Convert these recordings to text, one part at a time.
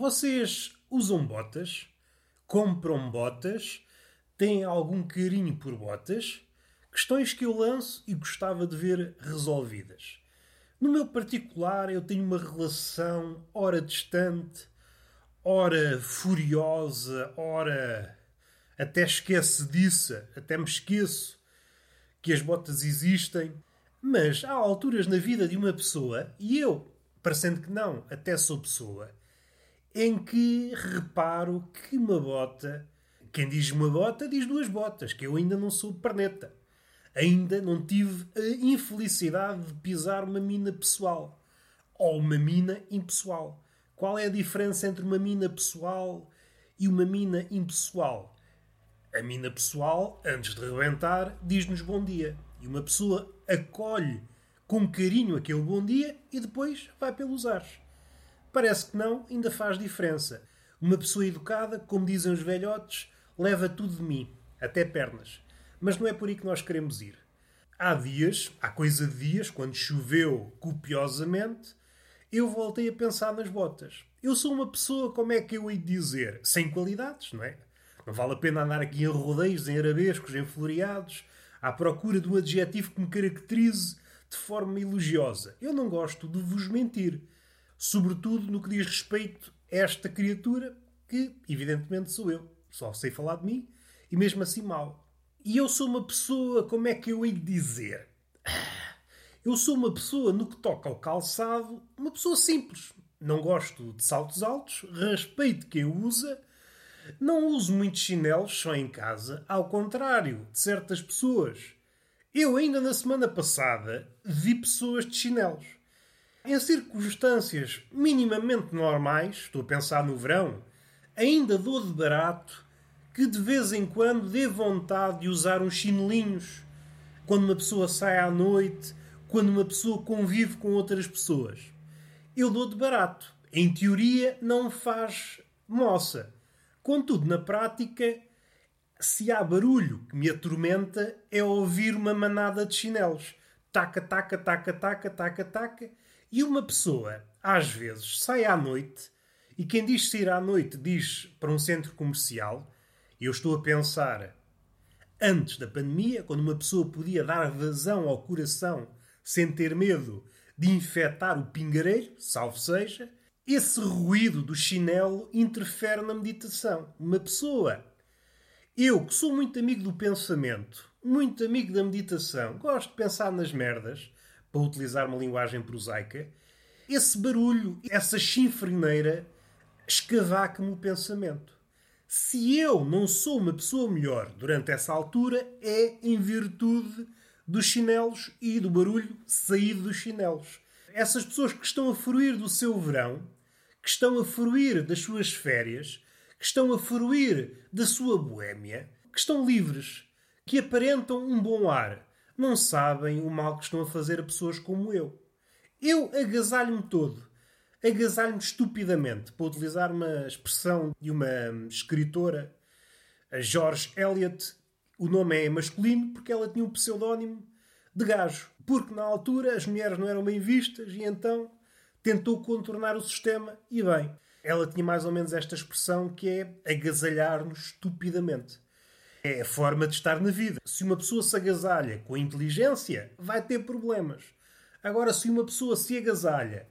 Vocês usam botas? Compram botas? Têm algum carinho por botas? Questões que eu lanço e gostava de ver resolvidas. No meu particular, eu tenho uma relação ora distante, ora furiosa, ora até esquecediça, até me esqueço que as botas existem. Mas há alturas na vida de uma pessoa, e eu, parecendo que não, até sou pessoa, em que reparo que uma bota, quem diz uma bota, diz duas botas, que eu ainda não sou perneta. Ainda não tive a infelicidade de pisar uma mina pessoal. Ou uma mina impessoal. Qual é a diferença entre uma mina pessoal e uma mina impessoal? A mina pessoal, antes de rebentar, diz-nos bom dia. E uma pessoa acolhe com carinho aquele bom dia e depois vai pelos ares. Parece que não, ainda faz diferença. Uma pessoa educada, como dizem os velhotes, leva tudo de mim, até pernas. Mas não é por aí que nós queremos ir. Há dias, há coisa de dias, quando choveu copiosamente, eu voltei a pensar nas botas. Eu sou uma pessoa, como é que eu hei de dizer, sem qualidades, não é? Não vale a pena andar aqui em rodeios, em arabescos, em floreados, à procura de um adjetivo que me caracterize de forma elogiosa. Eu não gosto de vos mentir, sobretudo no que diz respeito a esta criatura, que evidentemente sou eu. Só sei falar de mim e mesmo assim mal. E eu sou uma pessoa, como é que eu hei de dizer? Eu sou uma pessoa, no que toca ao calçado, uma pessoa simples. Não gosto de saltos altos, respeito quem usa, não uso muitos chinelos só em casa, ao contrário de certas pessoas. Eu ainda na semana passada vi pessoas de chinelos. Em circunstâncias minimamente normais, estou a pensar no verão, ainda dou de barato que de vez em quando dê vontade de usar uns chinelinhos quando uma pessoa sai à noite, quando uma pessoa convive com outras pessoas. Eu dou de barato. Em teoria, não faz moça. Contudo, na prática, se há barulho que me atormenta, é ouvir uma manada de chinelos. Taca, taca, taca, taca, taca, taca. E uma pessoa, às vezes, sai à noite, e quem diz sair à noite diz para um centro comercial. Eu estou a pensar, antes da pandemia, quando uma pessoa podia dar vazão ao coração sem ter medo de infectar o pingareiro, salvo seja, esse ruído do chinelo interfere na meditação. Uma pessoa, eu que sou muito amigo do pensamento, muito amigo da meditação, gosto de pensar nas merdas, para utilizar uma linguagem prosaica, esse barulho, essa chinfrineira, escavaca-me o pensamento. Se eu não sou uma pessoa melhor durante essa altura, é em virtude dos chinelos e do barulho saído dos chinelos. Essas pessoas que estão a fruir do seu verão, que estão a fruir das suas férias, que estão a fruir da sua boémia, que estão livres, que aparentam um bom ar, não sabem o mal que estão a fazer a pessoas como eu. Eu agasalho-me todo. Agasalho-me estupidamente, para utilizar uma expressão de uma escritora, a George Eliot. O nome é masculino porque ela tinha um pseudónimo de gajo. Porque na altura as mulheres não eram bem vistas e então tentou contornar o sistema e bem. Ela tinha mais ou menos esta expressão que é agasalhar-nos estupidamente. É a forma de estar na vida. Se uma pessoa se agasalha com inteligência, vai ter problemas. Agora, se uma pessoa se agasalha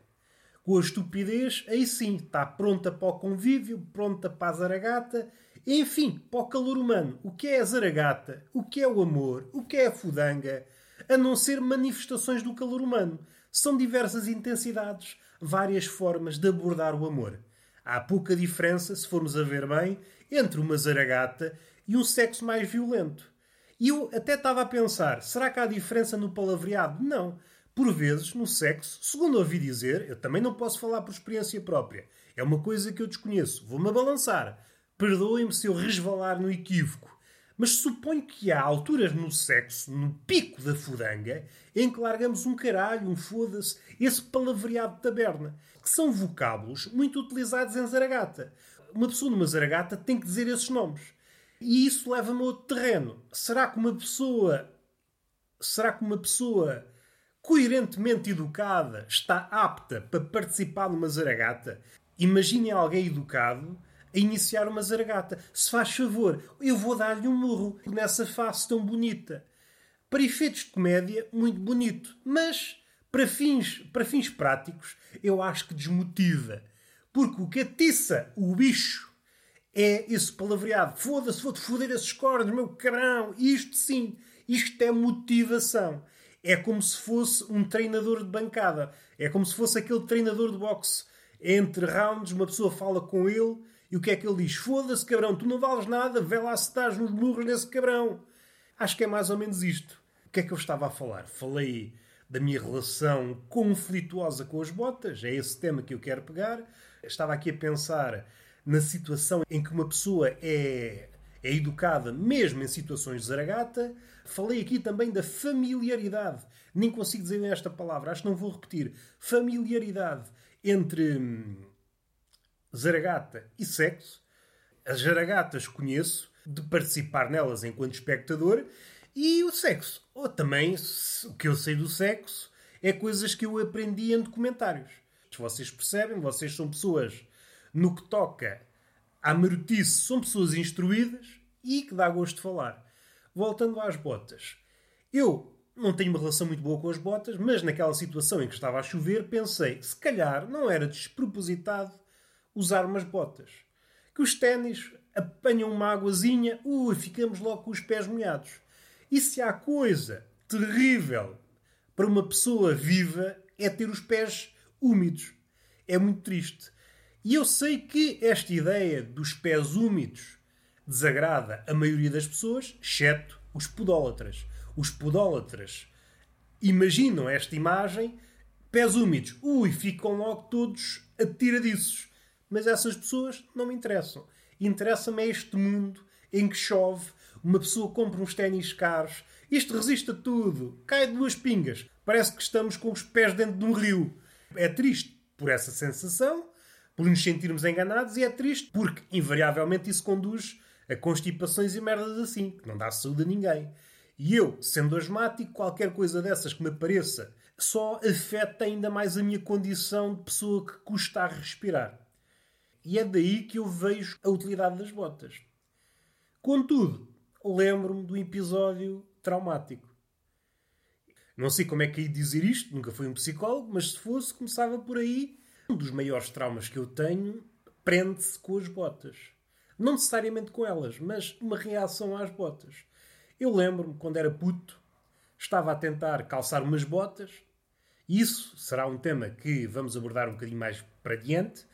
com a estupidez, aí sim, está pronta para o convívio, pronta para a zaragata, enfim, para o calor humano. O que é a zaragata? O que é o amor? O que é a fudanga? A não ser manifestações do calor humano. São diversas intensidades, várias formas de abordar o amor. Há pouca diferença, se formos a ver bem, entre uma zaragata e um sexo mais violento. E eu até estava a pensar, será que há diferença no palavreado? Não. Por vezes, no sexo, segundo ouvi dizer, eu também não posso falar por experiência própria. É uma coisa que eu desconheço. Vou-me balançar. Perdoem-me se eu resvalar no equívoco. Mas suponho que há alturas no sexo, no pico da fudanga, em que largamos um caralho, um foda-se, esse palavreado de taberna, que são vocábulos muito utilizados em Zaragata. Uma pessoa numa Zaragata tem que dizer esses nomes. E isso leva-me a outro terreno. Será que uma pessoa. Será que uma pessoa coerentemente educada está apta para participar numa Zaragata? Imaginem alguém educado a iniciar uma zaragata. Se faz favor, eu vou dar-lhe um murro nessa face tão bonita. Para efeitos de comédia, muito bonito. Mas, para fins, para fins práticos, eu acho que desmotiva. Porque o que atiça o bicho é esse palavreado. Foda-se, vou-te foder esses cornos, meu cabrão. Isto sim, isto é motivação. É como se fosse um treinador de bancada. É como se fosse aquele treinador de boxe. Entre rounds, uma pessoa fala com ele e o que é que ele diz? Foda-se, cabrão, tu não vales nada, vê lá se estás nos murros desse cabrão. Acho que é mais ou menos isto. O que é que eu estava a falar? Falei da minha relação conflituosa com as botas, é esse tema que eu quero pegar. Estava aqui a pensar na situação em que uma pessoa é, é educada, mesmo em situações de zaragata. Falei aqui também da familiaridade. Nem consigo dizer esta palavra, acho que não vou repetir. Familiaridade entre hum, zaragata e sexo. As zaragatas conheço, de participar nelas enquanto espectador, e o sexo. Ou também, o que eu sei do sexo é coisas que eu aprendi em documentários. Vocês percebem, vocês são pessoas, no que toca à marotice, são pessoas instruídas e que dá gosto de falar. Voltando às botas. Eu não tenho uma relação muito boa com as botas, mas naquela situação em que estava a chover, pensei, se calhar não era despropositado usar umas botas. Que os ténis apanham uma águazinha, ui, ficamos logo com os pés molhados. E se há coisa terrível para uma pessoa viva é ter os pés úmidos. É muito triste. E eu sei que esta ideia dos pés úmidos desagrada a maioria das pessoas, exceto os podólatras. Os podólatras imaginam esta imagem, pés úmidos. Ui, ficam logo todos atiradiços. Mas essas pessoas não me interessam. Interessa-me este mundo em que chove, uma pessoa compra uns ténis caros, isto resiste a tudo, cai de duas pingas, parece que estamos com os pés dentro de um rio. É triste por essa sensação, por nos sentirmos enganados, e é triste porque, invariavelmente, isso conduz a constipações e merdas assim, que não dá saúde a ninguém. E eu, sendo asmático, qualquer coisa dessas que me apareça só afeta ainda mais a minha condição de pessoa que custa a respirar. E é daí que eu vejo a utilidade das botas. Contudo, lembro-me do episódio traumático. Não sei como é que ia dizer isto, nunca fui um psicólogo, mas se fosse, começava por aí. Um dos maiores traumas que eu tenho prende-se com as botas. Não necessariamente com elas, mas uma reação às botas. Eu lembro-me, quando era puto, estava a tentar calçar umas botas. Isso será um tema que vamos abordar um bocadinho mais para diante.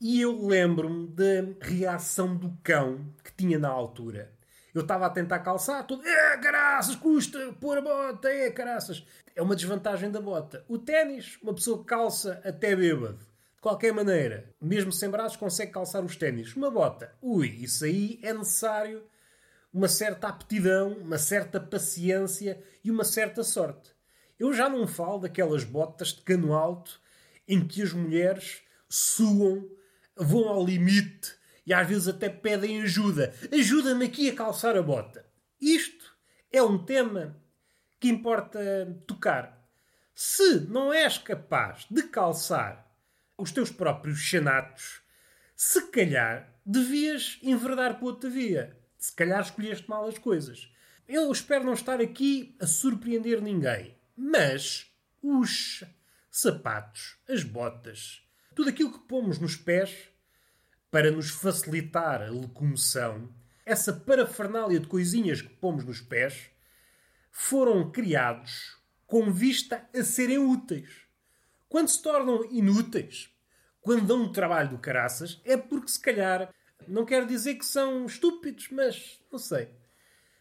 E eu lembro-me da reação do cão que tinha na altura. Eu estava a tentar calçar, tudo. É, caraças, custa pôr a bota, é, caraças. É uma desvantagem da bota. O ténis, uma pessoa calça até bêbado. De qualquer maneira, mesmo sem braços, consegue calçar os ténis. Uma bota, ui, isso aí é necessário uma certa aptidão, uma certa paciência e uma certa sorte. Eu já não falo daquelas botas de cano alto em que as mulheres suam, vão ao limite e às vezes até pedem ajuda. Ajuda-me aqui a calçar a bota. Isto é um tema que importa tocar. Se não és capaz de calçar os teus próprios chanatos, se calhar devias enverdar para outra via. Se calhar escolheste mal as coisas. Eu espero não estar aqui a surpreender ninguém, mas os sapatos, as botas, tudo aquilo que pomos nos pés para nos facilitar a locomoção, essa parafernália de coisinhas que pomos nos pés, foram criados com vista a serem úteis. Quando se tornam inúteis, quando dão um trabalho do caraças, é porque se calhar não quero dizer que são estúpidos, mas não sei.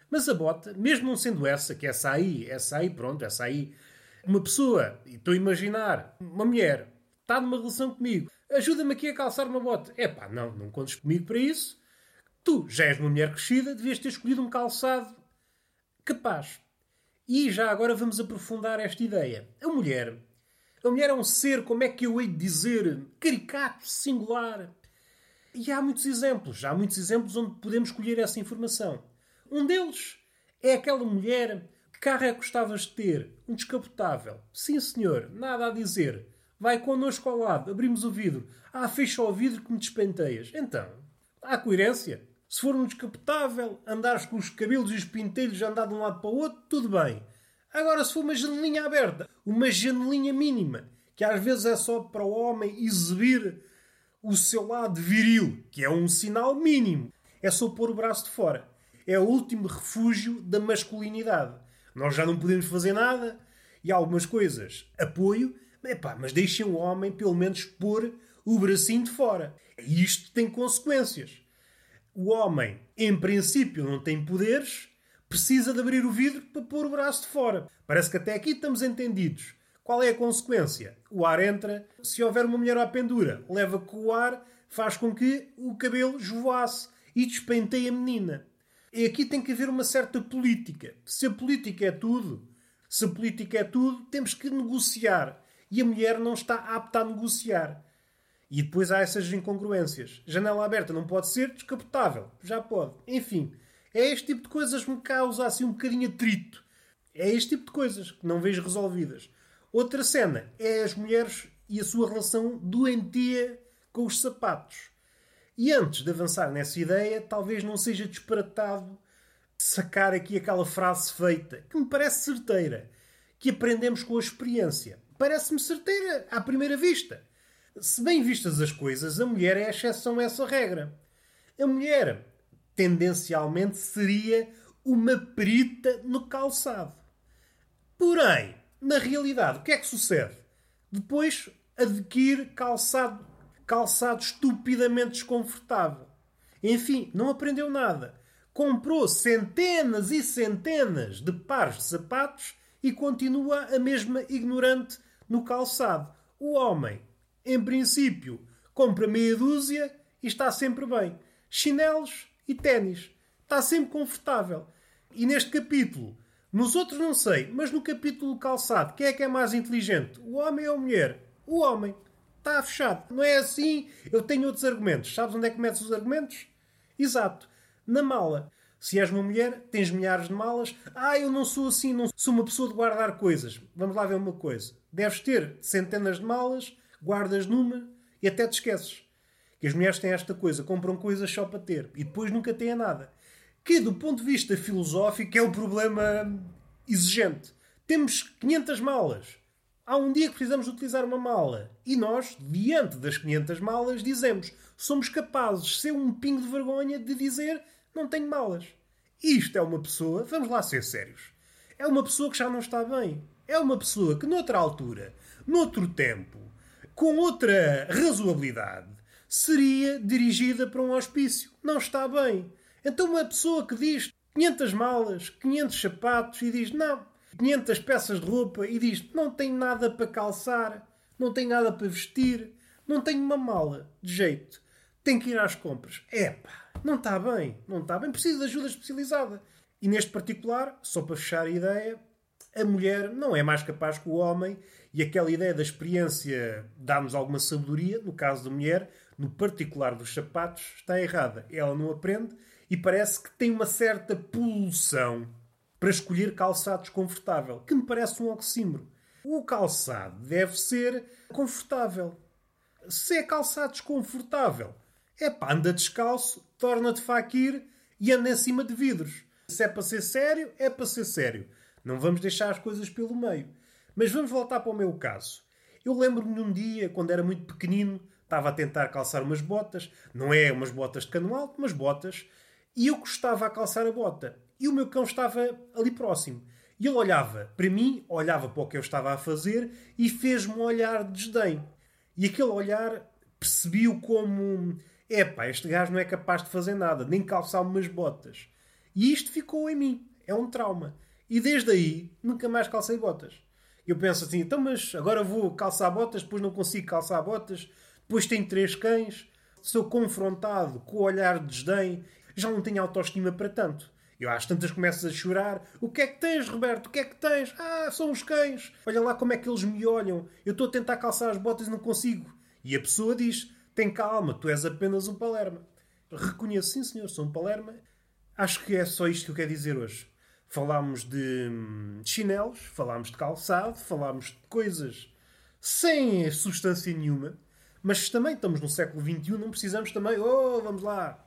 Mas a bota, mesmo não sendo essa, que essa aí, essa aí, pronto, essa aí, uma pessoa, e estou a imaginar, uma mulher, está numa relação comigo, ajuda-me aqui a calçar uma bota. É pá, não, não contes comigo para isso. Tu já és uma mulher crescida, devias ter escolhido um calçado capaz. E já agora vamos aprofundar esta ideia. A mulher. A mulher é um ser, como é que eu hei de dizer, caricato, singular. E há muitos exemplos. Há muitos exemplos onde podemos escolher essa informação. Um deles é aquela mulher que carro é que gostavas de ter? Um descapotável. Sim, senhor. Nada a dizer vai connosco ao lado, abrimos o vidro. Ah, fecha o vidro que me despenteias. Então, há coerência. Se for um descapotável, andares com os cabelos e os pintelhos a andar de um lado para o outro, tudo bem. Agora, se for uma janelinha aberta, uma janelinha mínima, que às vezes é só para o homem exibir o seu lado viril, que é um sinal mínimo, é só pôr o braço de fora. É o último refúgio da masculinidade. Nós já não podemos fazer nada e algumas coisas apoio, epá, mas deixem o homem pelo menos pôr o bracinho de fora. E isto tem consequências. O homem, em princípio, não tem poderes, precisa de abrir o vidro para pôr o braço de fora. Parece que até aqui estamos entendidos. Qual é a consequência? O ar entra, se houver uma mulher à pendura, leva com o ar, faz com que o cabelo esvoace e despenteie a menina. E aqui tem que haver uma certa política. Se a política é tudo, se a política é tudo, temos que negociar. E a mulher não está apta a negociar. E depois há essas incongruências. Janela aberta não pode ser descapotável. Já pode. Enfim, é este tipo de coisas que me causa assim um bocadinho atrito. É este tipo de coisas que não vejo resolvidas. Outra cena é as mulheres e a sua relação doentia com os sapatos. E antes de avançar nessa ideia, talvez não seja disparatado sacar aqui aquela frase feita, que me parece certeira, que aprendemos com a experiência. Parece-me certeira à primeira vista. Se bem vistas as coisas, a mulher é a exceção a essa regra. A mulher, tendencialmente, seria uma perita no calçado. Porém, na realidade, o que é que sucede? Depois adquire calçado calçado estupidamente desconfortável. Enfim, não aprendeu nada. Comprou centenas e centenas de pares de sapatos e continua a mesma ignorante no calçado. O homem, em princípio, compra meia dúzia e está sempre bem. Chinelos e ténis. Está sempre confortável. E neste capítulo, nos outros não sei, mas no capítulo do calçado, quem é que é mais inteligente? O homem ou a mulher? O homem. Está fechado. Não é assim. Eu tenho outros argumentos. Sabes onde é que metes os argumentos? Exato. Na mala. Se és uma mulher, tens milhares de malas. Ah, eu não sou assim, não sou uma pessoa de guardar coisas. Vamos lá ver uma coisa. Deves ter centenas de malas, guardas numa e até te esqueces. Que as mulheres têm esta coisa, compram coisas só para ter e depois nunca têm nada. Que, do ponto de vista filosófico, é um problema exigente. Temos 500 malas. Há um dia que precisamos utilizar uma mala e nós, diante das 500 malas, dizemos somos capazes, sem um pingo de vergonha, de dizer não tenho malas. Isto é uma pessoa, vamos lá ser sérios, é uma pessoa que já não está bem. É uma pessoa que, noutra altura, noutro tempo, com outra razoabilidade, seria dirigida para um hospício. Não está bem. Então, uma pessoa que diz 500 malas, 500 sapatos e diz não, 500 peças de roupa e diz: Não tenho nada para calçar, não tenho nada para vestir, não tenho uma mala de jeito, tenho que ir às compras. Epá, não está bem, não está bem, preciso de ajuda especializada. E neste particular, só para fechar a ideia, a mulher não é mais capaz que o homem e aquela ideia da experiência dá-nos alguma sabedoria, no caso da mulher, no particular dos sapatos, está errada. Ela não aprende e parece que tem uma certa pulsão para escolher calçado desconfortável, que me parece um oxímoro. O calçado deve ser confortável. Se é calçado desconfortável, é pá, anda descalço, torna-te faquir e anda em cima de vidros. Se é para ser sério, é para ser sério. Não vamos deixar as coisas pelo meio. Mas vamos voltar para o meu caso. Eu lembro-me num dia, quando era muito pequenino, estava a tentar calçar umas botas. Não é umas botas de cano alto, mas botas. E eu gostava a calçar a bota. E o meu cão estava ali próximo. E ele olhava para mim, olhava para o que eu estava a fazer e fez-me um olhar de desdém. E aquele olhar percebi-o como: epá, este gajo não é capaz de fazer nada, nem calçar umas botas. E isto ficou em mim. É um trauma. E desde aí nunca mais calcei botas. Eu penso assim, então, mas agora vou calçar botas, depois não consigo calçar botas, depois tenho três cães, sou confrontado com o olhar de desdém, já não tenho autoestima para tanto. Eu às tantas começo a chorar. O que é que tens, Roberto? O que é que tens? Ah, são os cães. Olha lá como é que eles me olham. Eu estou a tentar calçar as botas e não consigo. E a pessoa diz: Tem calma, tu és apenas um palerma. Reconheço, sim senhor, sou um palerma. Acho que é só isto que eu quero dizer hoje. Falámos de hum, chinelos, falámos de calçado, falámos de coisas sem substância nenhuma, mas também estamos no século XXI, não precisamos também, oh, vamos lá,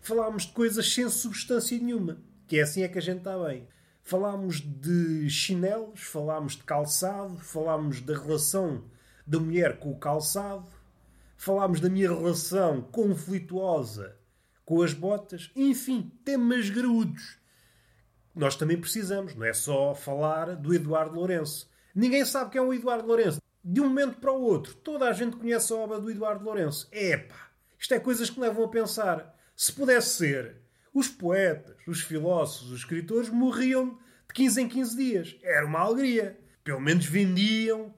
falarmos de coisas sem substância nenhuma, que é assim é que a gente está bem. Falámos de chinelos, falámos de calçado, falámos da relação da mulher com o calçado, falámos da minha relação conflituosa com as botas, enfim, temas graúdos. Nós também precisamos, não é só falar do Eduardo Lourenço. Ninguém sabe quem é o Eduardo Lourenço. De um momento para o outro, toda a gente conhece a obra do Eduardo Lourenço. Epá, isto é coisas que levam a pensar. Se pudesse ser, os poetas, os filósofos, os escritores morriam de 15 em 15 dias. Era uma alegria. Pelo menos vendiam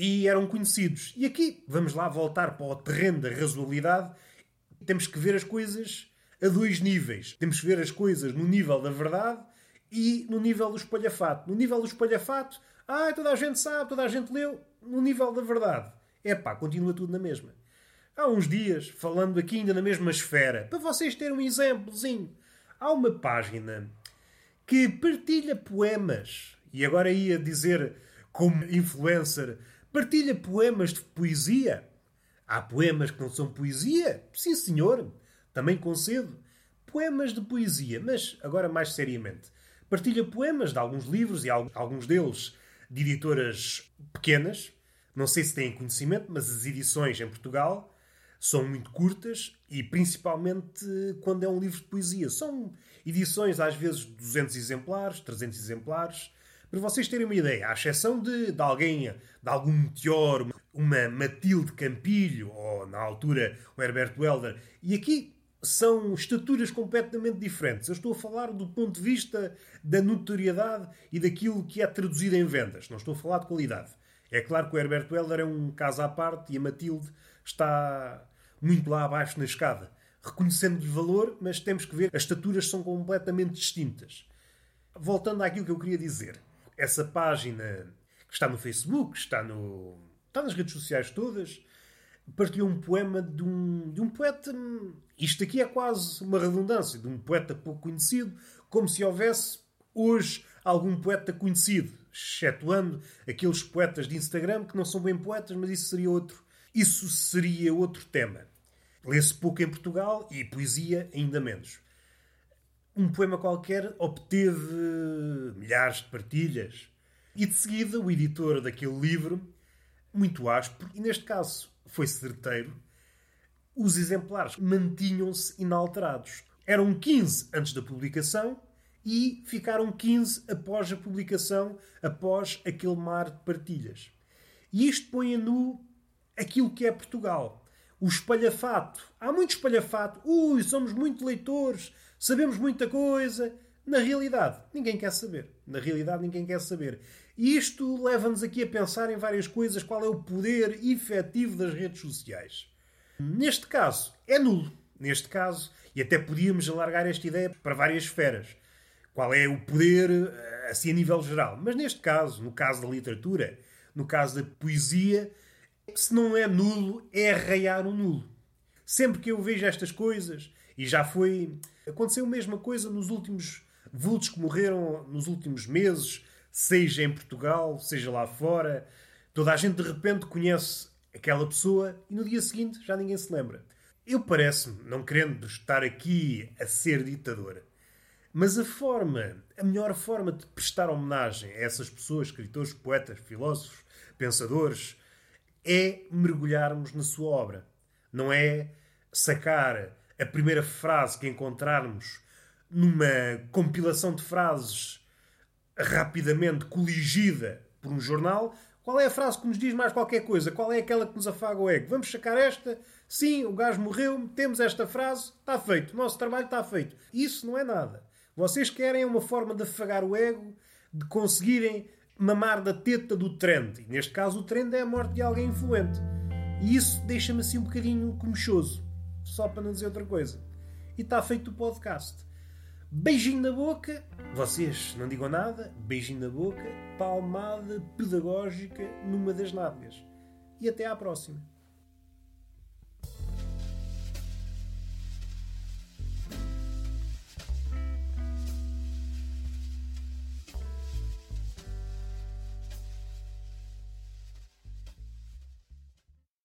e eram conhecidos. E aqui, vamos lá voltar para o terreno da razoabilidade. Temos que ver as coisas a dois níveis. Temos que ver as coisas no nível da verdade e no nível do espalhafato. No nível do espalhafato, ah, toda a gente sabe, toda a gente leu. No nível da verdade, é pá, continua tudo na mesma. Há uns dias, falando aqui ainda na mesma esfera, para vocês terem um exemplozinho, há uma página que partilha poemas, e agora ia dizer como influencer, partilha poemas de poesia. Há poemas que não são poesia? Sim, senhor, também concedo. Poemas de poesia, mas agora mais seriamente. Partilha poemas de alguns livros e alguns deles de editoras pequenas. Não sei se têm conhecimento, mas as edições em Portugal são muito curtas e principalmente quando é um livro de poesia. São edições às vezes de 200 exemplares, 300 exemplares. Para vocês terem uma ideia, à exceção de, de alguém, de algum meteor, uma Matilde Campilho, ou na altura o Herbert Welder, e aqui são estaturas completamente diferentes. Eu estou a falar do ponto de vista da notoriedade e daquilo que é traduzido em vendas. Não estou a falar de qualidade. É claro que o Herbert Welder é um caso à parte e a Matilde está muito lá abaixo na escada. Reconhecendo-lhe valor, mas temos que ver, as estaturas são completamente distintas. Voltando àquilo que eu queria dizer. Essa página que está no Facebook, está, no, está nas redes sociais todas, partilhou um poema de um, de um poeta. Isto aqui é quase uma redundância, de um poeta pouco conhecido, como se houvesse hoje algum poeta conhecido, excetuando aqueles poetas de Instagram que não são bem poetas, mas isso seria outro, isso seria outro tema. Lê-se pouco em Portugal e poesia ainda menos. Um poema qualquer obteve milhares de partilhas. E de seguida, o editor daquele livro, muito áspero, e neste caso foi certeiro, os exemplares mantinham-se inalterados. Eram 15 antes da publicação e ficaram 15 após a publicação, após aquele mar de partilhas. E isto põe a nu aquilo que é Portugal. O espalhafato. Há muito espalhafato. Ui, somos muito leitores, sabemos muita coisa. Na realidade, ninguém quer saber. Na realidade, ninguém quer saber. E isto leva-nos aqui a pensar em várias coisas. Qual é o poder efetivo das redes sociais? Neste caso, é nulo. Neste caso, e até podíamos alargar esta ideia para várias esferas. Qual é o poder, eh, assim, a nível geral? Mas neste caso, no caso da literatura, no caso da poesia, se não é nulo, é arraiar o nulo. Sempre que eu vejo estas coisas, e já foi. Aconteceu a mesma coisa nos últimos vultos que morreram nos últimos meses, seja em Portugal, seja lá fora. Toda a gente de repente conhece aquela pessoa e no dia seguinte já ninguém se lembra. Eu parece-me, não querendo estar aqui a ser ditador, mas a forma, a melhor forma de prestar homenagem a essas pessoas, escritores, poetas, filósofos, pensadores, é mergulharmos na sua obra. Não é sacar a primeira frase que encontrarmos numa compilação de frases rapidamente coligida por um jornal. Qual é a frase que nos diz mais qualquer coisa? Qual é aquela que nos afaga o ego? Vamos sacar esta? Sim, o gajo morreu, temos esta frase, está feito, o nosso trabalho está feito. Isso não é nada. Vocês querem uma forma de afagar o ego, de conseguirem mamar da teta do trend. E neste caso, o trend é a morte de alguém influente. E isso deixa-me assim um bocadinho comichoso. Só para não dizer outra coisa. E está feito o podcast. Beijinho na boca. Vocês não digam nada. Beijinho na boca. Palmada pedagógica numa das nádegas. E até à próxima.